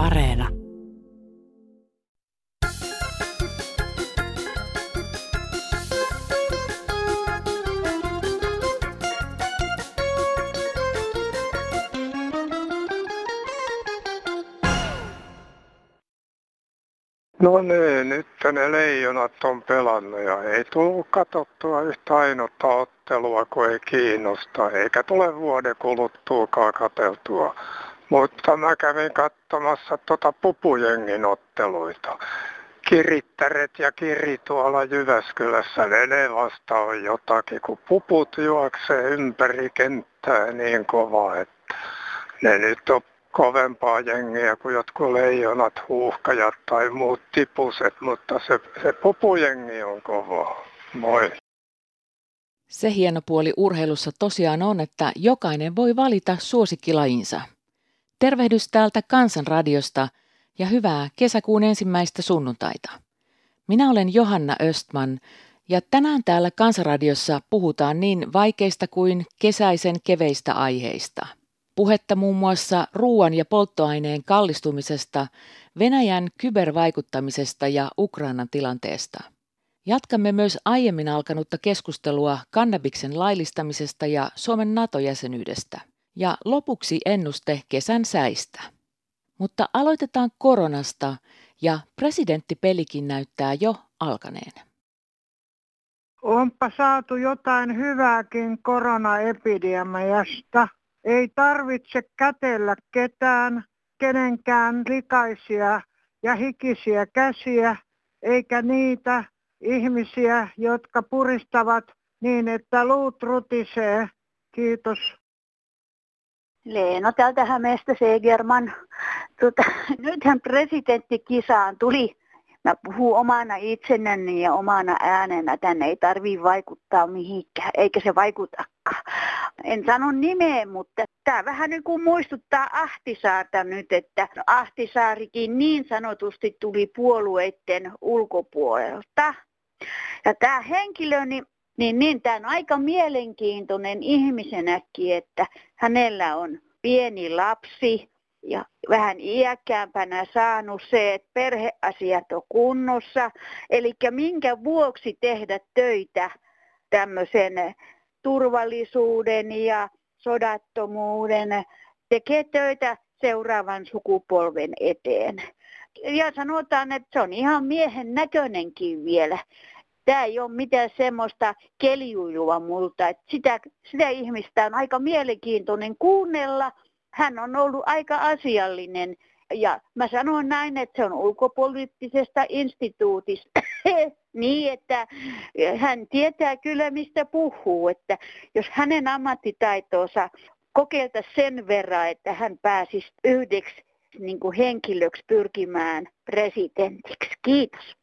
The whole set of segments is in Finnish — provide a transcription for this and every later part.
Areena. No niin, nyt ne leijonat on pelannut ja ei tullut katsottua yhtä ainutta ottelua, kun ei kiinnosta, eikä tule vuoden kuluttuukaan kateltua. Mutta mä kävin katsomassa tuota pupujengin otteluita. Kirittäret ja kiri tuolla Jyväskylässä, ne, ne vasta on jotakin, kun puput juoksee ympäri kenttää niin kovaa, että ne nyt on kovempaa jengiä kuin jotkut leijonat, huuhkajat tai muut tipuset, mutta se, se pupujengi on kova. Moi. Se hieno puoli urheilussa tosiaan on, että jokainen voi valita suosikkilajinsa. Tervehdys täältä Kansanradiosta ja hyvää kesäkuun ensimmäistä sunnuntaita. Minä olen Johanna Östman ja tänään täällä Kansanradiossa puhutaan niin vaikeista kuin kesäisen keveistä aiheista – Puhetta muun muassa ruoan ja polttoaineen kallistumisesta, Venäjän kybervaikuttamisesta ja Ukrainan tilanteesta. Jatkamme myös aiemmin alkanutta keskustelua kannabiksen laillistamisesta ja Suomen NATO-jäsenyydestä. Ja lopuksi ennuste kesän säistä. Mutta aloitetaan koronasta ja presidenttipelikin näyttää jo alkaneen. Onpa saatu jotain hyvääkin koronaepidemiasta. Ei tarvitse kätellä ketään, kenenkään likaisia ja hikisiä käsiä, eikä niitä ihmisiä, jotka puristavat niin, että luut rutisee. Kiitos. Leena täältä Hämeestä Segerman. Tota, nythän presidenttikisaan tuli mä puhun omana itsenäni ja omana äänenä. Tänne ei tarvii vaikuttaa mihinkään, eikä se vaikutakaan. En sano nimeä, mutta tämä vähän niin kuin muistuttaa Ahtisaarta nyt, että Ahtisaarikin niin sanotusti tuli puolueiden ulkopuolelta. Ja tämä henkilö, niin, niin, niin tämä on aika mielenkiintoinen ihmisenäkin, että hänellä on pieni lapsi, ja vähän iäkkäämpänä saanut se, että perheasiat on kunnossa. Eli minkä vuoksi tehdä töitä tämmöisen turvallisuuden ja sodattomuuden, tekee töitä seuraavan sukupolven eteen. Ja sanotaan, että se on ihan miehen näköinenkin vielä. Tämä ei ole mitään semmoista keliujua multa. Että sitä, sitä ihmistä on aika mielenkiintoinen kuunnella – hän on ollut aika asiallinen. Ja mä sanon näin, että se on ulkopoliittisesta instituutista niin, että hän tietää kyllä mistä puhuu. Että jos hänen ammattitaitonsa kokeilta sen verran, että hän pääsisi yhdeksi niin kuin henkilöksi pyrkimään presidentiksi. Kiitos.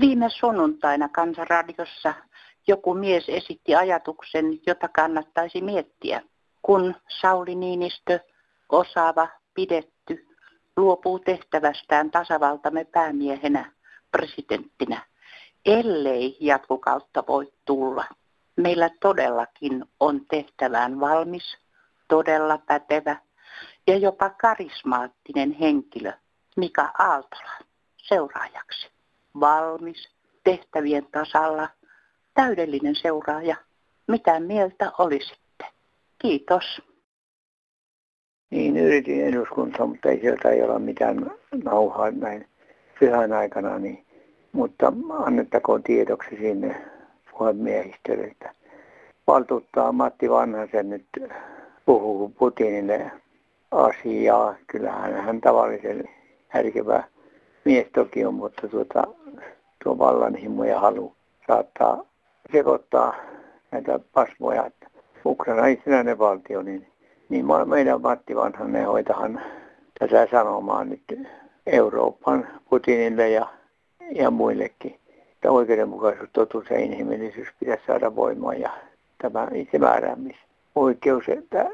Viime sunnuntaina Kansanradiossa joku mies esitti ajatuksen, jota kannattaisi miettiä kun Sauli Niinistö, osaava, pidetty, luopuu tehtävästään tasavaltamme päämiehenä, presidenttinä, ellei jatkokautta voi tulla. Meillä todellakin on tehtävään valmis, todella pätevä ja jopa karismaattinen henkilö Mika Aaltola seuraajaksi. Valmis, tehtävien tasalla, täydellinen seuraaja. Mitä mieltä olisi? Kiitos. Niin, yritin eduskuntaa, mutta ei sieltä ei ole mitään nauhaa näin pyhän aikana, niin, mutta annettakoon tiedoksi sinne puhemiehistölle, että valtuuttaa Matti Vanhasen nyt puhuu Putinille asiaa. Kyllähän hän tavallisen härkevä mies toki on, mutta tuota, tuo vallanhimo ja halu saattaa sekoittaa näitä pasmoja. Että Ukraina itsenäinen valtio, niin, niin meidän Matti Vanhanen hoitahan tätä sanomaan nyt Euroopan Putinille ja, ja muillekin. Että oikeudenmukaisuus, totuus ja inhimillisyys pitäisi saada voimaan ja tämä itsemääräämisoikeus, että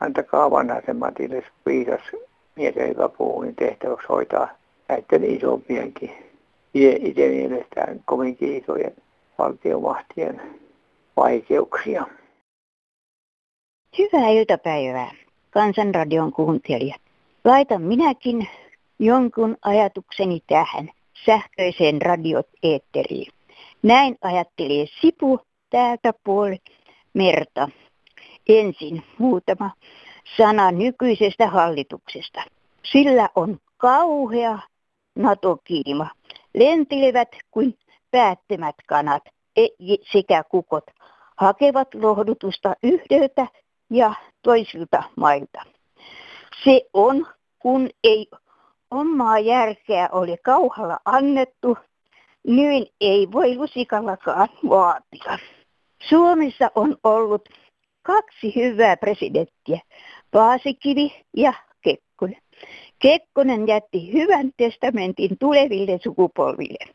antakaa vanhaisen Matille viisas mies hyvä puhuu, niin tehtäväksi hoitaa näiden isompienkin, itse mielestään kovinkin isojen valtiomahtien vaikeuksia. Hyvää iltapäivää, Kansanradion kuuntelijat. Laitan minäkin jonkun ajatukseni tähän sähköiseen radiot eetteriin. Näin ajattelee Sipu täältä puoli merta. Ensin muutama sana nykyisestä hallituksesta. Sillä on kauhea NATO-kiima. Lentilevät kuin päättömät kanat e, sekä kukot hakevat lohdutusta yhdeltä ja toisilta mailta. Se on, kun ei omaa järkeä ole kauhalla annettu, niin ei voi lusikallakaan vaatia. Suomessa on ollut kaksi hyvää presidenttiä, Paasikivi ja Kekkonen. Jätti hyvän testamentin tuleville sukupolville.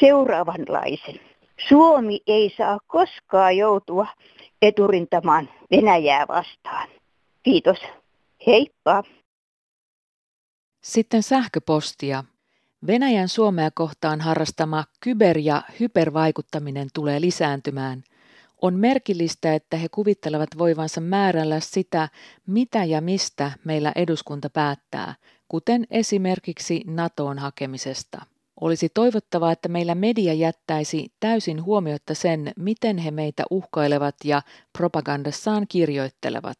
Seuraavanlaisen. Suomi ei saa koskaan joutua eturintamaan Venäjää vastaan. Kiitos. Heippa. Sitten sähköpostia. Venäjän Suomea kohtaan harrastama kyber- ja hypervaikuttaminen tulee lisääntymään. On merkillistä, että he kuvittelevat voivansa määrällä sitä, mitä ja mistä meillä eduskunta päättää, kuten esimerkiksi NATOon hakemisesta. Olisi toivottavaa, että meillä media jättäisi täysin huomiotta sen, miten he meitä uhkailevat ja propagandassaan kirjoittelevat.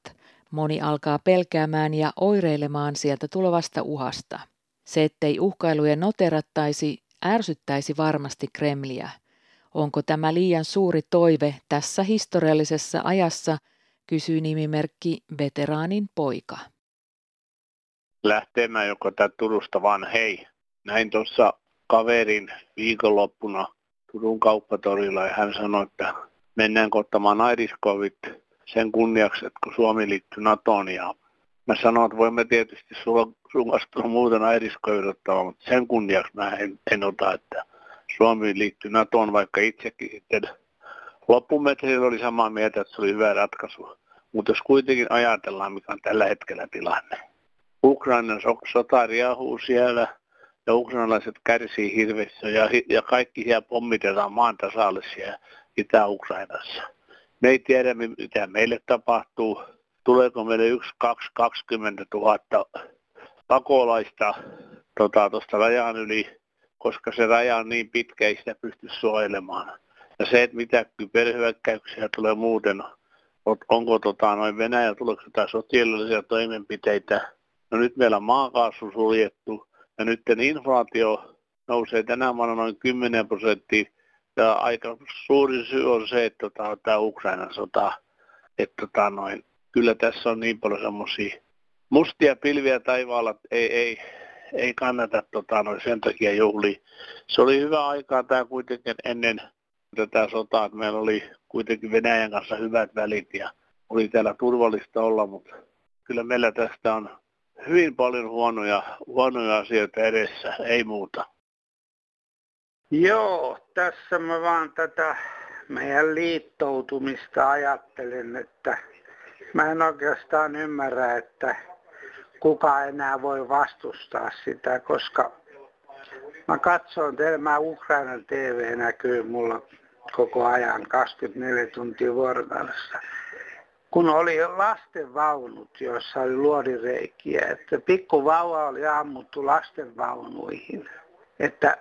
Moni alkaa pelkäämään ja oireilemaan sieltä tulevasta uhasta. Se, ettei uhkailuja noterattaisi, ärsyttäisi varmasti Kremliä. Onko tämä liian suuri toive tässä historiallisessa ajassa, kysyy nimimerkki veteraanin poika. Lähtemään joko tätä Turusta vaan hei. Näin tuossa kaverin viikonloppuna Turun kauppatorilla ja hän sanoi, että mennään ottamaan airiskovit sen kunniaksi, että kun Suomi liittyy NATOon ja mä sanoin, että voimme tietysti sun kanssa muuten airiskovit ottaa, mutta sen kunniaksi mä en, en ota, että Suomi liittyy NATOon, vaikka itsekin sitten loppumetrillä oli samaa mieltä, että se oli hyvä ratkaisu. Mutta jos kuitenkin ajatellaan, mikä on tällä hetkellä tilanne. Ukrainan sota riahuu siellä, ja ukrainalaiset kärsii hirveästi ja, ja kaikki siellä pommitetaan maan tasalle siellä Itä-Ukrainassa. Me ei tiedä, mitä meille tapahtuu. Tuleeko meille yksi, kaksi, 20 000 pakolaista tuosta tota, rajan yli, koska se raja on niin pitkä, ei sitä pysty suojelemaan. Ja se, että mitä kyberhyökkäyksiä tulee muuten, onko tota, noin Venäjä, tuleeko jotain sotilaallisia toimenpiteitä. No nyt meillä on maakaasu suljettu, ja nyt inflaatio nousee tänä vuonna noin 10 prosenttia. Ja aika suuri syy on se, että tota, tämä Ukrainan sota, että tota, noin, kyllä tässä on niin paljon semmoisia mustia pilviä taivaalla, ei, ei, ei kannata tota, noin sen takia juhli. Se oli hyvä aikaa tämä kuitenkin ennen tätä sotaa, että meillä oli kuitenkin Venäjän kanssa hyvät välit ja oli täällä turvallista olla, mutta kyllä meillä tästä on hyvin paljon huonoja, huonoja asioita edessä, ei muuta. Joo, tässä mä vaan tätä meidän liittoutumista ajattelen, että mä en oikeastaan ymmärrä, että kuka enää voi vastustaa sitä, koska mä katson, mä Ukrainan TV näkyy mulla koko ajan 24 tuntia vuorokaudessa kun oli lastenvaunut, joissa oli luodireikiä, että pikkuvauva oli ammuttu lastenvaunuihin. Että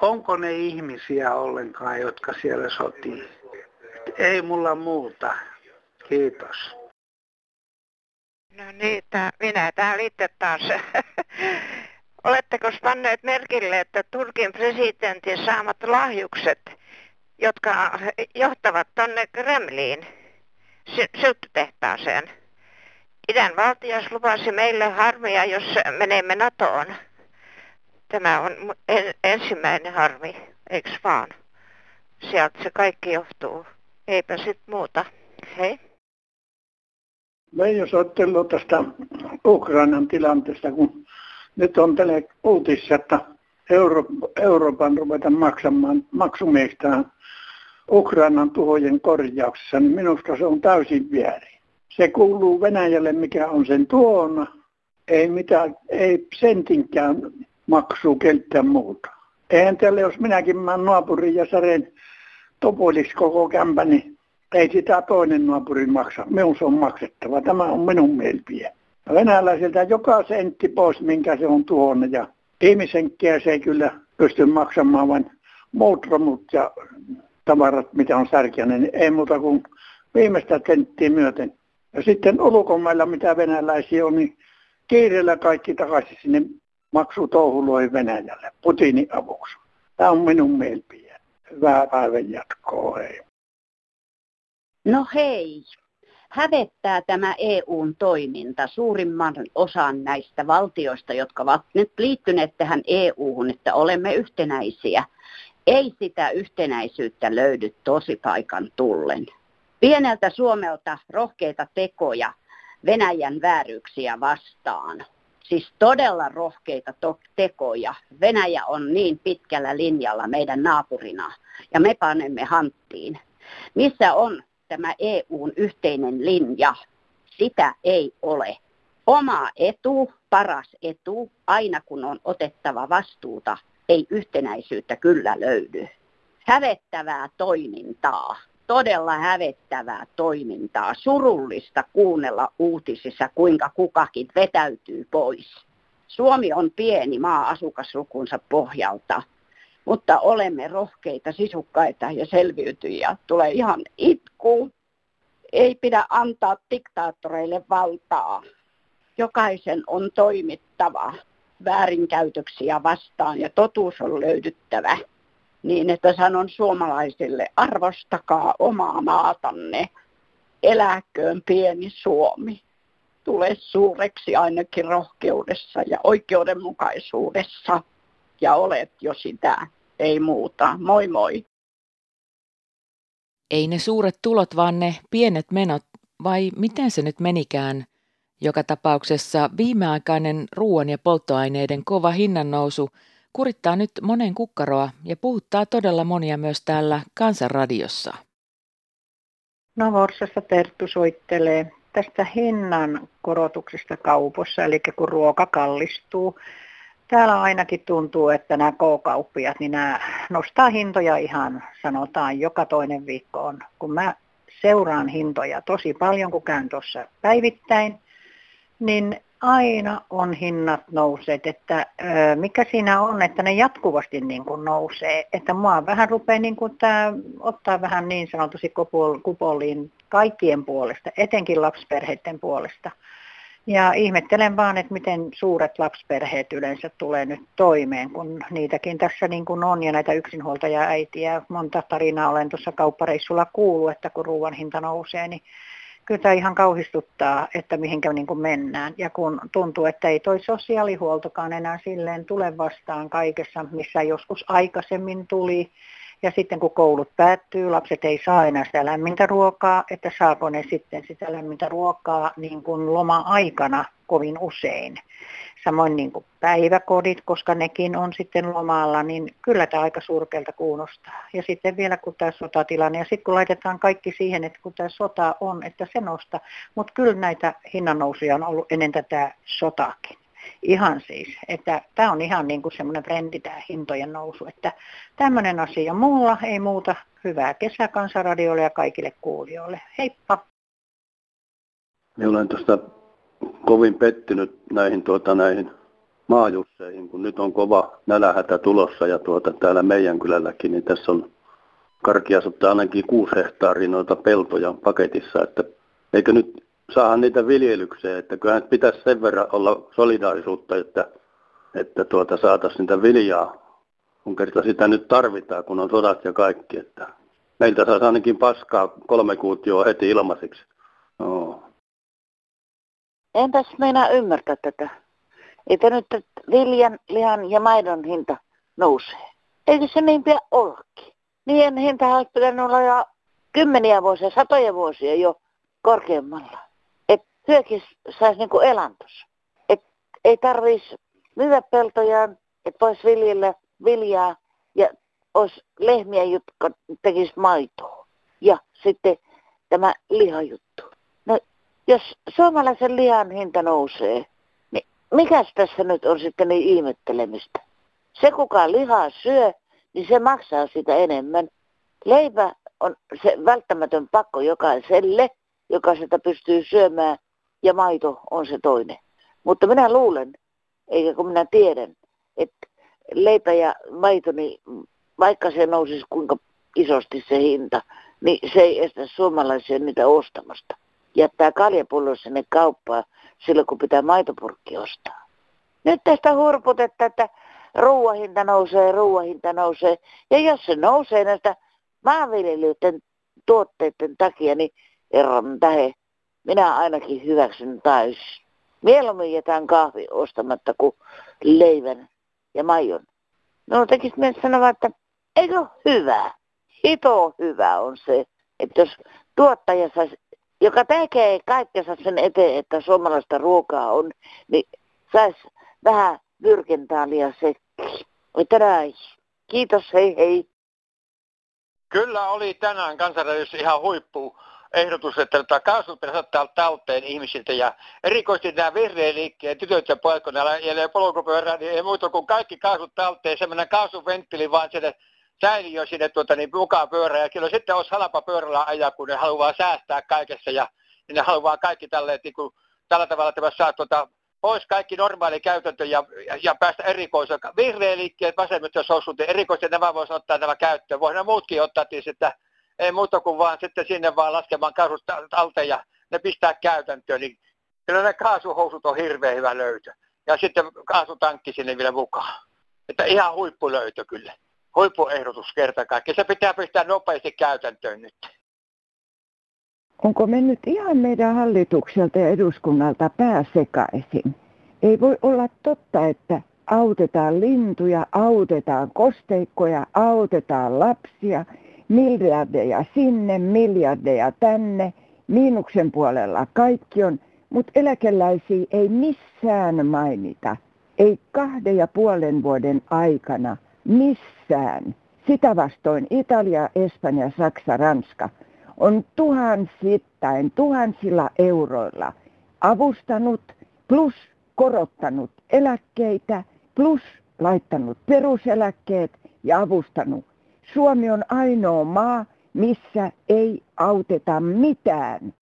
onko ne ihmisiä ollenkaan, jotka siellä sotii? Ei mulla muuta. Kiitos. No niin, minä täällä itse taas. Oletteko panneet merkille, että Turkin presidentin saamat lahjukset, jotka johtavat tonne Kremliin, sylttytehtaaseen. Idän valtias lupasi meille harmia, jos menemme NATOon. Tämä on ensimmäinen harmi, eikö vaan? Sieltä se kaikki johtuu. Eipä sit muuta. Hei. Jos ottelua tästä Ukrainan tilanteesta, kun nyt on tälle uutissa, että Euro, Euroopan ruveta maksamaan maksumiehistä Ukrainan tuhojen korjauksessa, niin minusta se on täysin väärin. Se kuuluu Venäjälle, mikä on sen tuona. Ei, mitään, ei sentinkään maksuu keltään muuta. Eihän tälle, jos minäkin mä naapurin ja Saren topoliksi koko kämpä, niin ei sitä toinen naapuri maksa. Minun se on maksettava. Tämä on minun mielipide. Venäläisiltä joka sentti pois, minkä se on tuhonnut. Ja ihmisenkiä se ei kyllä pysty maksamaan, vaan muut romut ja tavarat, mitä on särkiä, niin ei muuta kuin viimeistä senttiä myöten. Ja sitten ulkomailla, mitä venäläisiä on, niin kiireellä kaikki takaisin sinne maksutouhuloihin Venäjälle Putinin avuksi. Tämä on minun mielipide. Hyvää päivän jatkoa. Hei. No hei. Hävettää tämä EUn toiminta suurimman osan näistä valtioista, jotka ovat nyt liittyneet tähän EUhun, että olemme yhtenäisiä. Ei sitä yhtenäisyyttä löydy tosipaikan tullen. Pieneltä Suomelta rohkeita tekoja Venäjän vääryyksiä vastaan. Siis todella rohkeita to- tekoja. Venäjä on niin pitkällä linjalla meidän naapurina ja me panemme hanttiin. Missä on tämä EUn yhteinen linja? Sitä ei ole. Oma etu, paras etu, aina kun on otettava vastuuta, ei yhtenäisyyttä kyllä löydy. Hävettävää toimintaa todella hävettävää toimintaa, surullista kuunnella uutisissa, kuinka kukakin vetäytyy pois. Suomi on pieni maa asukaslukunsa pohjalta, mutta olemme rohkeita, sisukkaita ja selviytyjiä. Tulee ihan itku. Ei pidä antaa diktaattoreille valtaa. Jokaisen on toimittava väärinkäytöksiä vastaan ja totuus on löydyttävä niin että sanon suomalaisille, arvostakaa omaa maatanne, eläköön pieni Suomi. Tule suureksi ainakin rohkeudessa ja oikeudenmukaisuudessa. Ja olet jo sitä, ei muuta. Moi moi. Ei ne suuret tulot, vaan ne pienet menot, vai miten se nyt menikään? Joka tapauksessa viimeaikainen ruoan ja polttoaineiden kova hinnannousu – kurittaa nyt monen kukkaroa ja puhuttaa todella monia myös täällä Kansanradiossa. No Vorsassa Terttu soittelee tästä hinnan korotuksesta kaupoissa, eli kun ruoka kallistuu. Täällä ainakin tuntuu, että nämä K-kauppiat, niin nämä nostaa hintoja ihan, sanotaan, joka toinen viikko on. Kun mä seuraan hintoja tosi paljon, kun käyn tuossa päivittäin, niin aina on hinnat nousseet, että ö, mikä siinä on, että ne jatkuvasti niin kuin nousee. Että mua vähän rupeaa niin kuin tämä, ottaa vähän niin sanotusti kupoliin kaikkien puolesta, etenkin lapsiperheiden puolesta. Ja ihmettelen vaan, että miten suuret lapsiperheet yleensä tulee nyt toimeen, kun niitäkin tässä niin kuin on ja näitä yksinhuoltaja-äitiä. Monta tarinaa olen tuossa kauppareissulla kuullut, että kun ruoan hinta nousee, niin kyllä tämä ihan kauhistuttaa, että mihinkä niin kuin mennään. Ja kun tuntuu, että ei toi sosiaalihuoltokaan enää silleen tule vastaan kaikessa, missä joskus aikaisemmin tuli. Ja sitten kun koulut päättyy, lapset ei saa enää sitä lämmintä ruokaa, että saako ne sitten sitä lämmintä ruokaa niin kuin loma-aikana kovin usein samoin niin kuin päiväkodit, koska nekin on sitten lomalla, niin kyllä tämä aika surkealta kuulostaa. Ja sitten vielä kun tämä sotatilanne, ja sitten kun laitetaan kaikki siihen, että kun tämä sota on, että se nostaa, mutta kyllä näitä hinnannousuja on ollut ennen tätä sotakin. Ihan siis, että tämä on ihan niin kuin semmoinen trendi tämä hintojen nousu, että tämmöinen asia mulla ei muuta. Hyvää kesää kansanradioille ja kaikille kuulijoille. Heippa! Minä olen tuosta kovin pettynyt näihin, tuota, näihin maajusseihin, kun nyt on kova nälähätä tulossa ja tuota, täällä meidän kylälläkin, niin tässä on karkiasutta ainakin kuusi hehtaaria noita peltoja paketissa, että eikö nyt saada niitä viljelykseen, että kyllähän pitäisi sen verran olla solidaarisuutta, että, että tuota, saataisiin niitä viljaa, kun kerta sitä nyt tarvitaan, kun on sodat ja kaikki, että meiltä saa ainakin paskaa kolme kuutioa heti ilmaiseksi. No, Enpäs meinaa ymmärtää tätä. Että nyt viljan, lihan ja maidon hinta nousee. Eikö se niin pian ollakin? Niiden hinta olisi pitänyt olla jo kymmeniä vuosia, satoja vuosia jo korkeammalla. Että hyökin saisi niinku elantos. Et ei tarvitsisi myydä peltojaan, että voisi viljellä viljaa ja olisi lehmiä, jotka tekisi maitoa. Ja sitten tämä lihajuttu. No jos suomalaisen lihan hinta nousee, niin mikäs tässä nyt on sitten niin ihmettelemistä? Se, kuka lihaa syö, niin se maksaa sitä enemmän. Leipä on se välttämätön pakko jokaiselle, joka sitä pystyy syömään. Ja maito on se toinen. Mutta minä luulen, eikä kun minä tiedän, että leipä ja maito, niin vaikka se nousisi kuinka isosti se hinta, niin se ei estä suomalaisia niitä ostamasta. Jättää kaljapullo sinne kauppaan silloin, kun pitää maitopurkki ostaa. Nyt tästä hurputetta, että ruuahinta nousee, ruuahinta nousee. Ja jos se nousee näistä maanviljelijöiden tuotteiden takia, niin erron tähe, minä ainakin hyväksyn täysin. Mieluummin jätän kahvi ostamatta kuin leivän ja maijon. No tekisi myös sanoa, että eikö hyvä? Hito hyvä on se, että jos tuottaja saisi, joka tekee kaikkensa sen eteen, että suomalaista ruokaa on, niin saisi vähän virkentaalia sekki. Että näin. Kiitos, hei hei. Kyllä oli tänään kansanradiossa ihan huippu ehdotus, että kaasut pitäisi ottaa talteen ihmisiltä ja erikoisesti nämä vihreän liikkeen tytöt ja pojat, kun ne polkupyörää, niin ei muuta kuin kaikki kaasut talteen, semmoinen kaasuventtili vaan sinne säiliö sinne tuota, niin mukaan pyörää ja kyllä sitten olisi halpa pyörällä ajaa, kun ne haluaa säästää kaikessa ja niin ne haluaa kaikki tälleen, niin kuin, tällä tavalla, että saa tuota, pois kaikki normaali käytäntö ja, ja, ja päästä erikoisen. Vihreä liikkeet, vasemmistossa osut, erikoisesti nämä voisi ottaa nämä käyttöön. Voidaan muutkin ottaa tietysti, että ei muuta kuin vaan sitten sinne vaan laskemaan kaasut alteen ja ne pistää käytäntöön. Niin kyllä ne kaasuhousut on hirveän hyvä löytö. Ja sitten kaasutankki sinne vielä mukaan. Että ihan huippulöytö kyllä. Huippuehdotus kerta kaikki. Se pitää pistää nopeasti käytäntöön nyt. Onko mennyt ihan meidän hallitukselta ja eduskunnalta pääsekaisin? Ei voi olla totta, että autetaan lintuja, autetaan kosteikkoja, autetaan lapsia, miljardeja sinne, miljardeja tänne, miinuksen puolella kaikki on, mutta eläkeläisiä ei missään mainita. Ei kahden ja puolen vuoden aikana missään. Sitä vastoin Italia, Espanja, Saksa, Ranska – on tuhansittain, tuhansilla euroilla avustanut plus korottanut eläkkeitä plus laittanut peruseläkkeet ja avustanut. Suomi on ainoa maa, missä ei auteta mitään.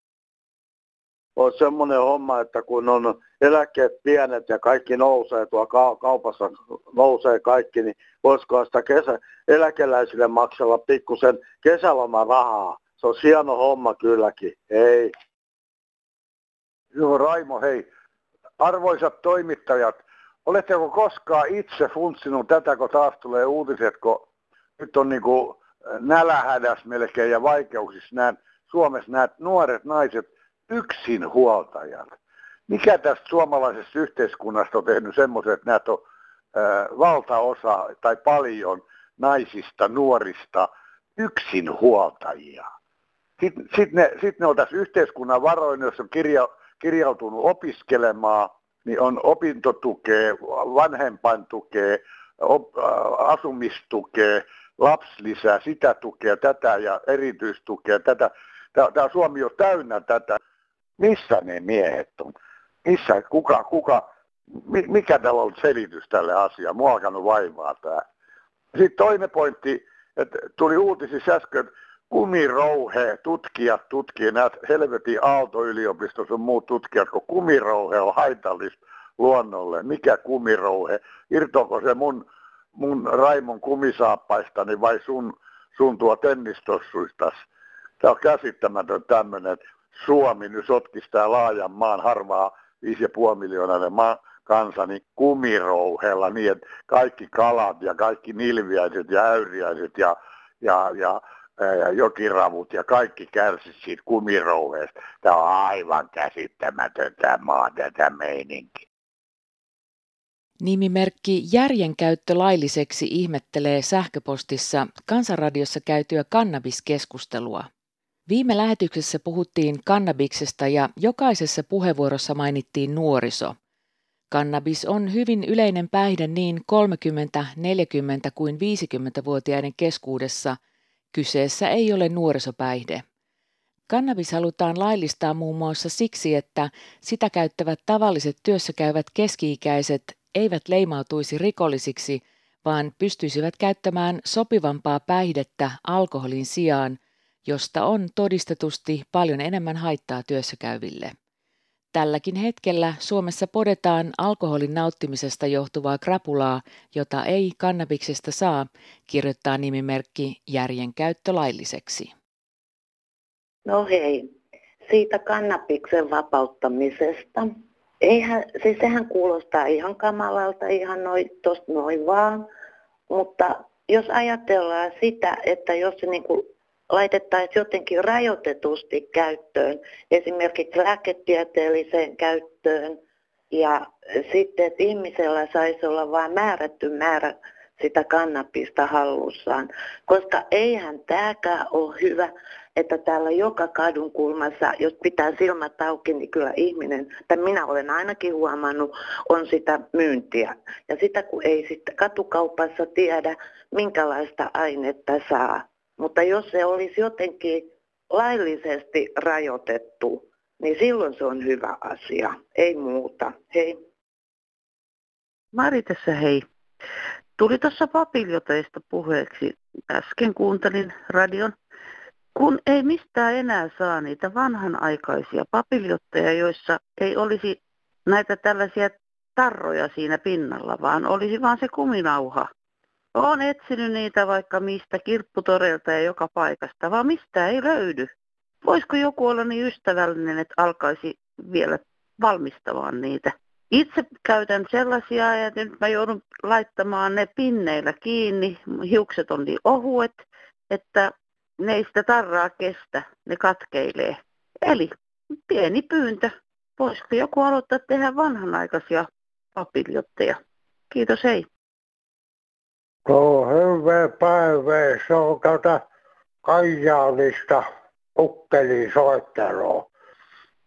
On semmoinen homma, että kun on eläkkeet pienet ja kaikki nousee, tuo kaupassa nousee kaikki, niin voisiko sitä kesä, eläkeläisille maksella pikkusen kesälomarahaa se on hieno homma kylläkin. Hei. Joo, Raimo, hei. Arvoisat toimittajat, oletteko koskaan itse funtsinut tätä, kun taas tulee uutiset, kun nyt on niinku nälähädäs melkein ja vaikeuksissa nämä, Suomessa nämä nuoret naiset yksin huoltajat. Mikä tästä suomalaisesta yhteiskunnasta on tehnyt semmoisen, että näitä on äh, valtaosa tai paljon naisista, nuorista yksin huoltajia? Sitten sit ne, sit ne on tässä yhteiskunnan varoin, jos on kirja, kirjautunut opiskelemaan, niin on opintotukea, vanhempaintukea, op, äh, asumistukea, lapsilisää, sitä tukea, tätä ja erityistukea, tätä. Tämä Suomi on täynnä tätä. Missä ne miehet on? Missä, kuka, kuka, mikä täällä on selitys tälle asialle? Mua alkanut vaivaa tämä. Sitten toinen pointti, että tuli uutisissa äsken, kumirouhe, tutkijat tutkii, nämä helvetin Aalto-yliopistossa on muut tutkijat, kun kumirouhe on haitallista luonnolle. Mikä kumirouhe? Irtoako se mun, mun Raimon kumisaappaistani vai sun, sun tuo tennistossuistas? Tämä on käsittämätön tämmöinen, Suomi nyt sotkisi tämä laajan maan harvaa 5,5 miljoonainen maa, kansa niin kumirouheella niin, että kaikki kalat ja kaikki nilviäiset ja äyriäiset ja, ja, ja ja jokiravut ja kaikki kärsit siitä kumirouheesta. Tämä on aivan käsittämätön tämä maa, tätä meininki. Nimimerkki Järjenkäyttö lailliseksi ihmettelee sähköpostissa Kansanradiossa käytyä kannabiskeskustelua. Viime lähetyksessä puhuttiin kannabiksesta ja jokaisessa puheenvuorossa mainittiin nuoriso. Kannabis on hyvin yleinen päihde niin 30, 40 kuin 50-vuotiaiden keskuudessa – Kyseessä ei ole nuorisopäihde. Kannabis halutaan laillistaa muun muassa siksi, että sitä käyttävät tavalliset työssäkäyvät keski-ikäiset eivät leimautuisi rikollisiksi, vaan pystyisivät käyttämään sopivampaa päihdettä alkoholin sijaan, josta on todistetusti paljon enemmän haittaa työssäkäyville. Tälläkin hetkellä Suomessa podetaan alkoholin nauttimisesta johtuvaa krapulaa, jota ei kannabiksesta saa, kirjoittaa nimimerkki Järjen käyttö lailliseksi. No hei, siitä kannabiksen vapauttamisesta. Eihän, siis sehän kuulostaa ihan kamalalta, ihan noin, tosta noin vaan. Mutta jos ajatellaan sitä, että jos se niin laitettaisiin jotenkin rajoitetusti käyttöön, esimerkiksi lääketieteelliseen käyttöön, ja sitten, että ihmisellä saisi olla vain määrätty määrä sitä kannabista hallussaan, koska eihän tämäkään ole hyvä, että täällä joka kadun kulmassa, jos pitää silmät auki, niin kyllä ihminen, tai minä olen ainakin huomannut, on sitä myyntiä. Ja sitä kun ei sitten katukaupassa tiedä, minkälaista ainetta saa. Mutta jos se olisi jotenkin laillisesti rajoitettu, niin silloin se on hyvä asia, ei muuta. Hei. Mari tässä hei. Tuli tuossa papiljoteista puheeksi. Äsken kuuntelin radion. Kun ei mistään enää saa niitä vanhanaikaisia papiljotteja, joissa ei olisi näitä tällaisia tarroja siinä pinnalla, vaan olisi vaan se kuminauha. Olen etsinyt niitä vaikka mistä kirpputoreilta ja joka paikasta, vaan mistä ei löydy. Voisiko joku olla niin ystävällinen, että alkaisi vielä valmistamaan niitä? Itse käytän sellaisia ja nyt mä joudun laittamaan ne pinneillä kiinni. Hiukset on niin ohuet, että ne ei sitä tarraa kestä, ne katkeilee. Eli pieni pyyntö. Voisiko joku aloittaa tehdä vanhanaikaisia papiljotteja? Kiitos, hei. No hyvää päivää. Se on tuota Kajaanista ukkeli soittelua.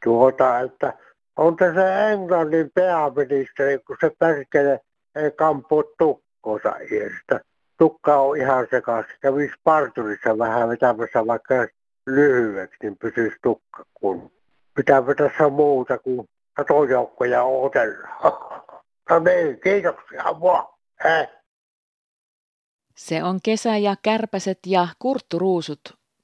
Tuota, että on tässä Englannin pääministeri, kun se perkele ei kampu tukkosa iästä. Tukka on ihan sekaisin. Kävisi parturissa vähän vetämässä vaikka lyhyeksi, niin pysyisi tukka kun. Pitääpä tässä muuta kuin katojoukkoja otellaan. No niin, kiitoksia vaan. Eh. Se on kesä ja kärpäset ja kurtturuusut,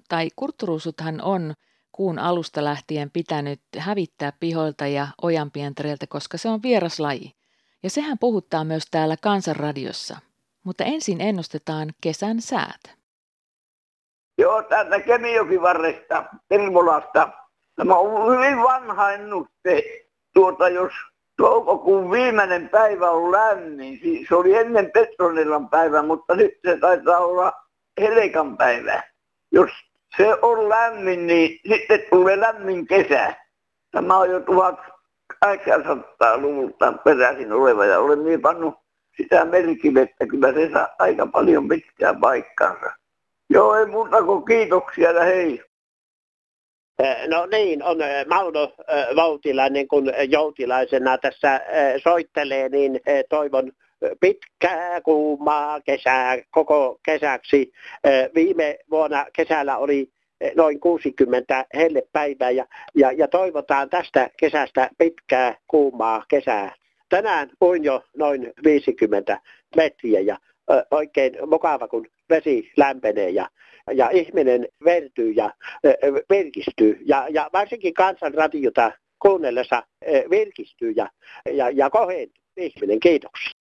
tai kurtturuusuthan on kuun alusta lähtien pitänyt hävittää pihoilta ja ojanpientareilta, koska se on vieraslaji. Ja sehän puhuttaa myös täällä Kansanradiossa. Mutta ensin ennustetaan kesän säät. Joo, täältä Kemijokivarresta, Tervolasta. Tämä on hyvin vanha ennuste. Tuota, jos toukokuun viimeinen päivä on lämmin, siis se oli ennen Petronillan päivä, mutta nyt se taitaa olla Helekan päivä. Jos se on lämmin, niin sitten tulee lämmin kesä. Tämä on jo 1800-luvulta peräisin oleva ja olen niin pannut sitä merkille, että kyllä se saa aika paljon pitkää paikkaansa. Joo, ei muuta kuin kiitoksia ja hei. No niin, on Mauno Vautilainen, kun joutilaisena tässä soittelee, niin toivon pitkää kuumaa kesää koko kesäksi. Viime vuonna kesällä oli noin 60 hellepäivää ja, ja, ja toivotaan tästä kesästä pitkää kuumaa kesää. Tänään on jo noin 50 metriä ja oikein mukava, kun vesi lämpenee ja, ja ihminen vertyy ja virkistyy. Ja, ja varsinkin kansanradiota kuunnellessa virkistyy ja, ja, ja kohentuu ihminen. Kiitoksia.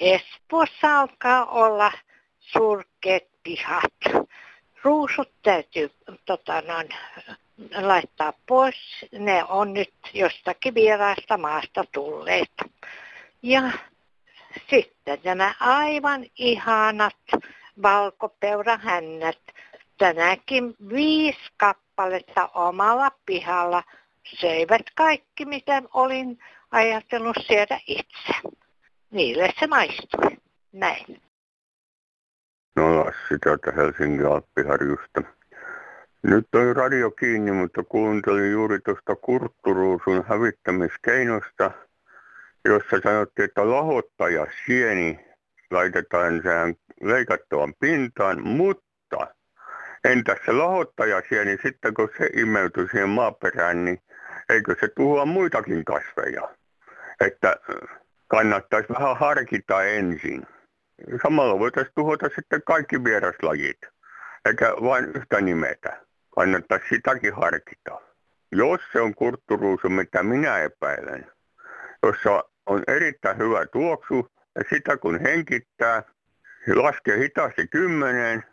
Espoossa alkaa olla surkeat pihat. Ruusut täytyy tota, noin, laittaa pois. Ne on nyt jostakin vieraasta maasta tulleet. Ja sitten nämä aivan ihanat valkopeurahännät. Tänäkin viisi kappaletta omalla pihalla söivät kaikki, mitä olin ajatellut syödä itse. Niille se maistui. Näin. No Lassi täältä Helsingin Alppiharjusta. Nyt on radio kiinni, mutta kuuntelin juuri tuosta kurtturuusun hävittämiskeinosta, jossa sanottiin, että lahottaja sieni laitetaan tähän leikattuaan pintaan, mutta entäs se lahottaja sieni sitten kun se imeytyy siihen maaperään, niin eikö se tuhoa muitakin kasveja? Että kannattaisi vähän harkita ensin. Samalla voitaisiin tuhota sitten kaikki vieraslajit, eikä vain yhtä nimetä. Kannattaisi sitäkin harkita. jos se on kurtturuusu, mitä minä epäilen, jossa on erittäin hyvä tuoksu, ja sitä kun henkittää, laskee hitaasti kymmeneen,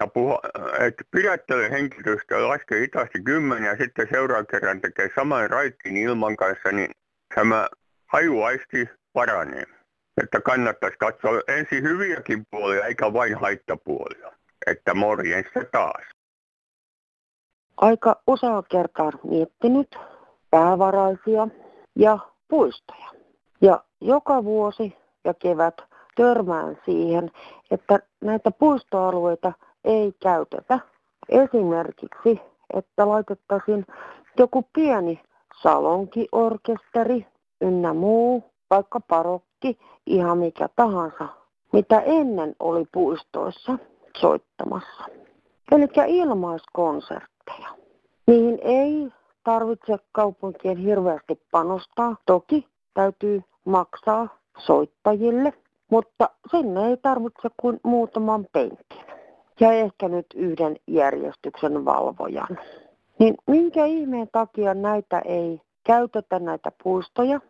ja puhu, että pidättele henkitystä ja laskee hitaasti kymmenen, ja sitten seuraavan kerran tekee saman raittiin ilman kanssa, niin tämä hajuaisti paranee. Että kannattaisi katsoa ensin hyviäkin puolia, eikä vain haittapuolia. Että morjensta taas. Aika useaa kertaa miettinyt päävaraisia ja puistoja. Ja joka vuosi ja kevät törmään siihen, että näitä puistoalueita ei käytetä. Esimerkiksi, että laitettaisiin joku pieni salonkiorkesteri ynnä muu, vaikka parokki, ihan mikä tahansa, mitä ennen oli puistoissa soittamassa. Eli ilmaiskonsertteja. Niihin ei tarvitse kaupunkien hirveästi panostaa. Toki täytyy maksaa soittajille, mutta sinne ei tarvitse kuin muutaman penkin. Ja ehkä nyt yhden järjestyksen valvojan. Niin minkä ihmeen takia näitä ei käytetä näitä puistoja?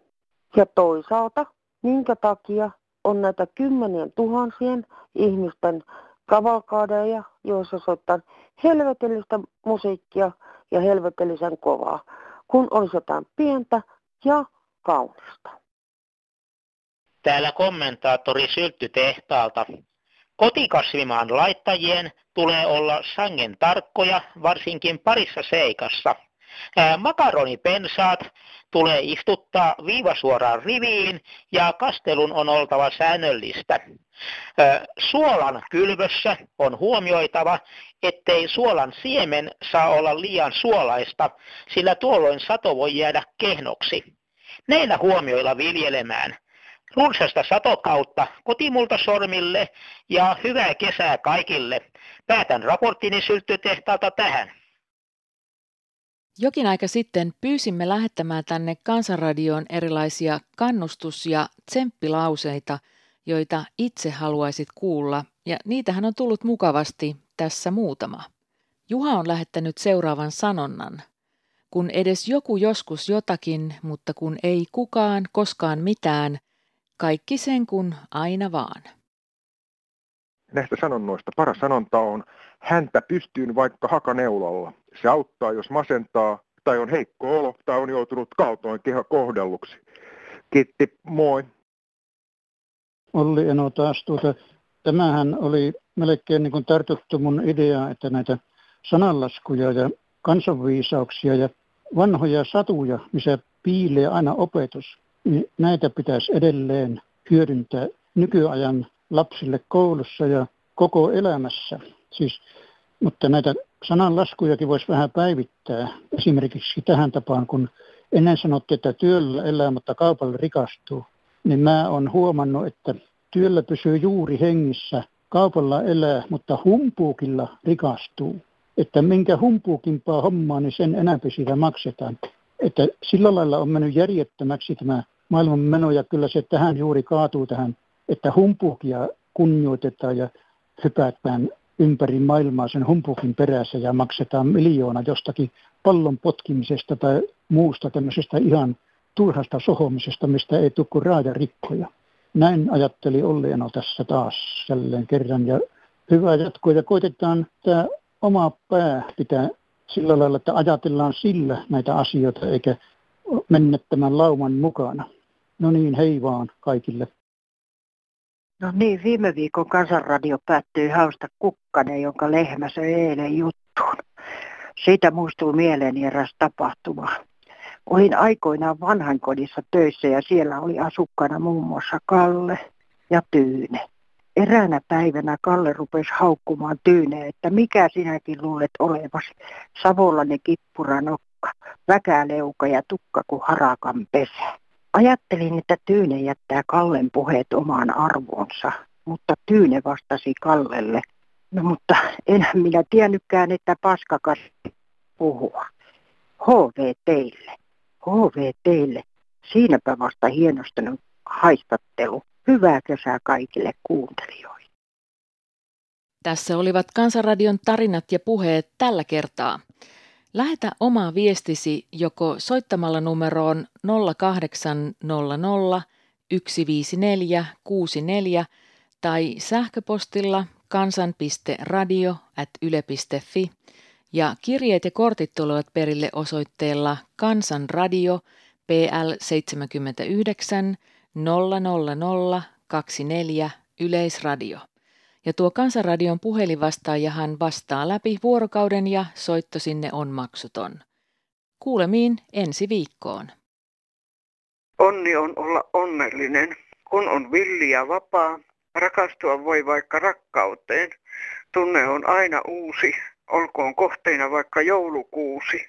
Ja toisaalta, minkä takia on näitä kymmenien tuhansien ihmisten kavalkaadeja, joissa soittaa helvetellistä musiikkia ja helvetellisen kovaa, kun olisi jotain pientä ja kaunista. Täällä kommentaattori Syltty tehtaalta. Kotikasvimaan laittajien tulee olla sangen tarkkoja, varsinkin parissa seikassa. Makaronipensaat tulee istuttaa viivasuoraan riviin ja kastelun on oltava säännöllistä. Suolan kylvössä on huomioitava, ettei suolan siemen saa olla liian suolaista, sillä tuolloin sato voi jäädä kehnoksi. Näillä huomioilla viljelemään. Runsasta satokautta kotimulta sormille ja hyvää kesää kaikille. Päätän raporttini sylttytehtaalta tähän. Jokin aika sitten pyysimme lähettämään tänne Kansanradioon erilaisia kannustus- ja tsemppilauseita, joita itse haluaisit kuulla, ja niitähän on tullut mukavasti tässä muutama. Juha on lähettänyt seuraavan sanonnan. Kun edes joku joskus jotakin, mutta kun ei kukaan koskaan mitään, kaikki sen kun aina vaan. Näistä sanonnoista paras sanonta on, häntä pystyyn vaikka hakaneulalla. Se auttaa, jos masentaa tai on heikko olo tai on joutunut kaltoin keho kohdelluksi. Kiitti, moi. Olli Eno taas tuota, tämähän oli melkein niin kuin tartuttu mun idea, että näitä sananlaskuja ja kansanviisauksia ja vanhoja satuja, missä piilee aina opetus, niin näitä pitäisi edelleen hyödyntää nykyajan lapsille koulussa ja koko elämässä. Siis, mutta näitä sananlaskujakin voisi vähän päivittää. Esimerkiksi tähän tapaan, kun ennen sanottiin, että työllä elää, mutta kaupalla rikastuu, niin mä oon huomannut, että työllä pysyy juuri hengissä, kaupalla elää, mutta humpuukilla rikastuu. Että minkä humpuukimpaa hommaa, niin sen enämpi siitä maksetaan. Että sillä lailla on mennyt järjettömäksi tämä maailman meno, ja kyllä se tähän juuri kaatuu tähän, että humpuukia kunnioitetaan ja hypätään ympäri maailmaa sen humpukin perässä ja maksetaan miljoona jostakin pallon potkimisesta tai muusta tämmöisestä ihan turhasta sohomisesta, mistä ei tule kuin rikkoja. Näin ajatteli Olli Eno tässä taas jälleen kerran ja hyvä jatko ja koitetaan tämä oma pää pitää sillä lailla, että ajatellaan sillä näitä asioita eikä mennä tämän lauman mukana. No niin, hei vaan kaikille. No niin, viime viikon kansanradio päättyi hausta kukkanen, jonka lehmä söi eilen juttuun. Siitä muistuu mieleeni eräs tapahtuma. Olin aikoinaan vanhankodissa töissä ja siellä oli asukkaana muun muassa Kalle ja Tyyne. Eräänä päivänä Kalle rupesi haukkumaan Tyyne, että mikä sinäkin luulet olevasi, savolainen kippuranokka, väkäleuka ja tukka kuin harakan pesä. Ajattelin, että Tyyne jättää Kallen puheet omaan arvoonsa, mutta Tyyne vastasi Kallelle, no mutta enhän minä tiennytkään, että paskakas puhua. HV teille, HV teille, siinäpä vasta hienostunut haistattelu. Hyvää kesää kaikille kuuntelijoille. Tässä olivat Kansanradion tarinat ja puheet tällä kertaa. Lähetä oma viestisi joko soittamalla numeroon 0800 154 64 tai sähköpostilla kansan.radio.yle.fi ja kirjeet ja kortit tulevat perille osoitteella Kansanradio PL 79 00024 Yleisradio. Ja tuo Kansanradion puhelinvastaajahan vastaa läpi vuorokauden ja soitto sinne on maksuton. Kuulemiin ensi viikkoon. Onni on olla onnellinen, kun on villi ja vapaa. Rakastua voi vaikka rakkauteen. Tunne on aina uusi, olkoon kohteina vaikka joulukuusi.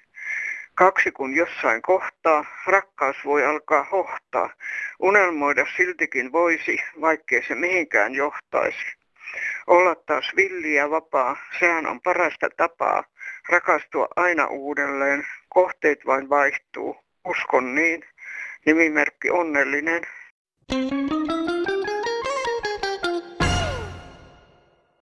Kaksi kun jossain kohtaa, rakkaus voi alkaa hohtaa. Unelmoida siltikin voisi, vaikkei se mihinkään johtaisi. Olla taas villi ja vapaa, sehän on parasta tapaa. Rakastua aina uudelleen, kohteet vain vaihtuu. Uskon niin. Nimimerkki onnellinen. thank you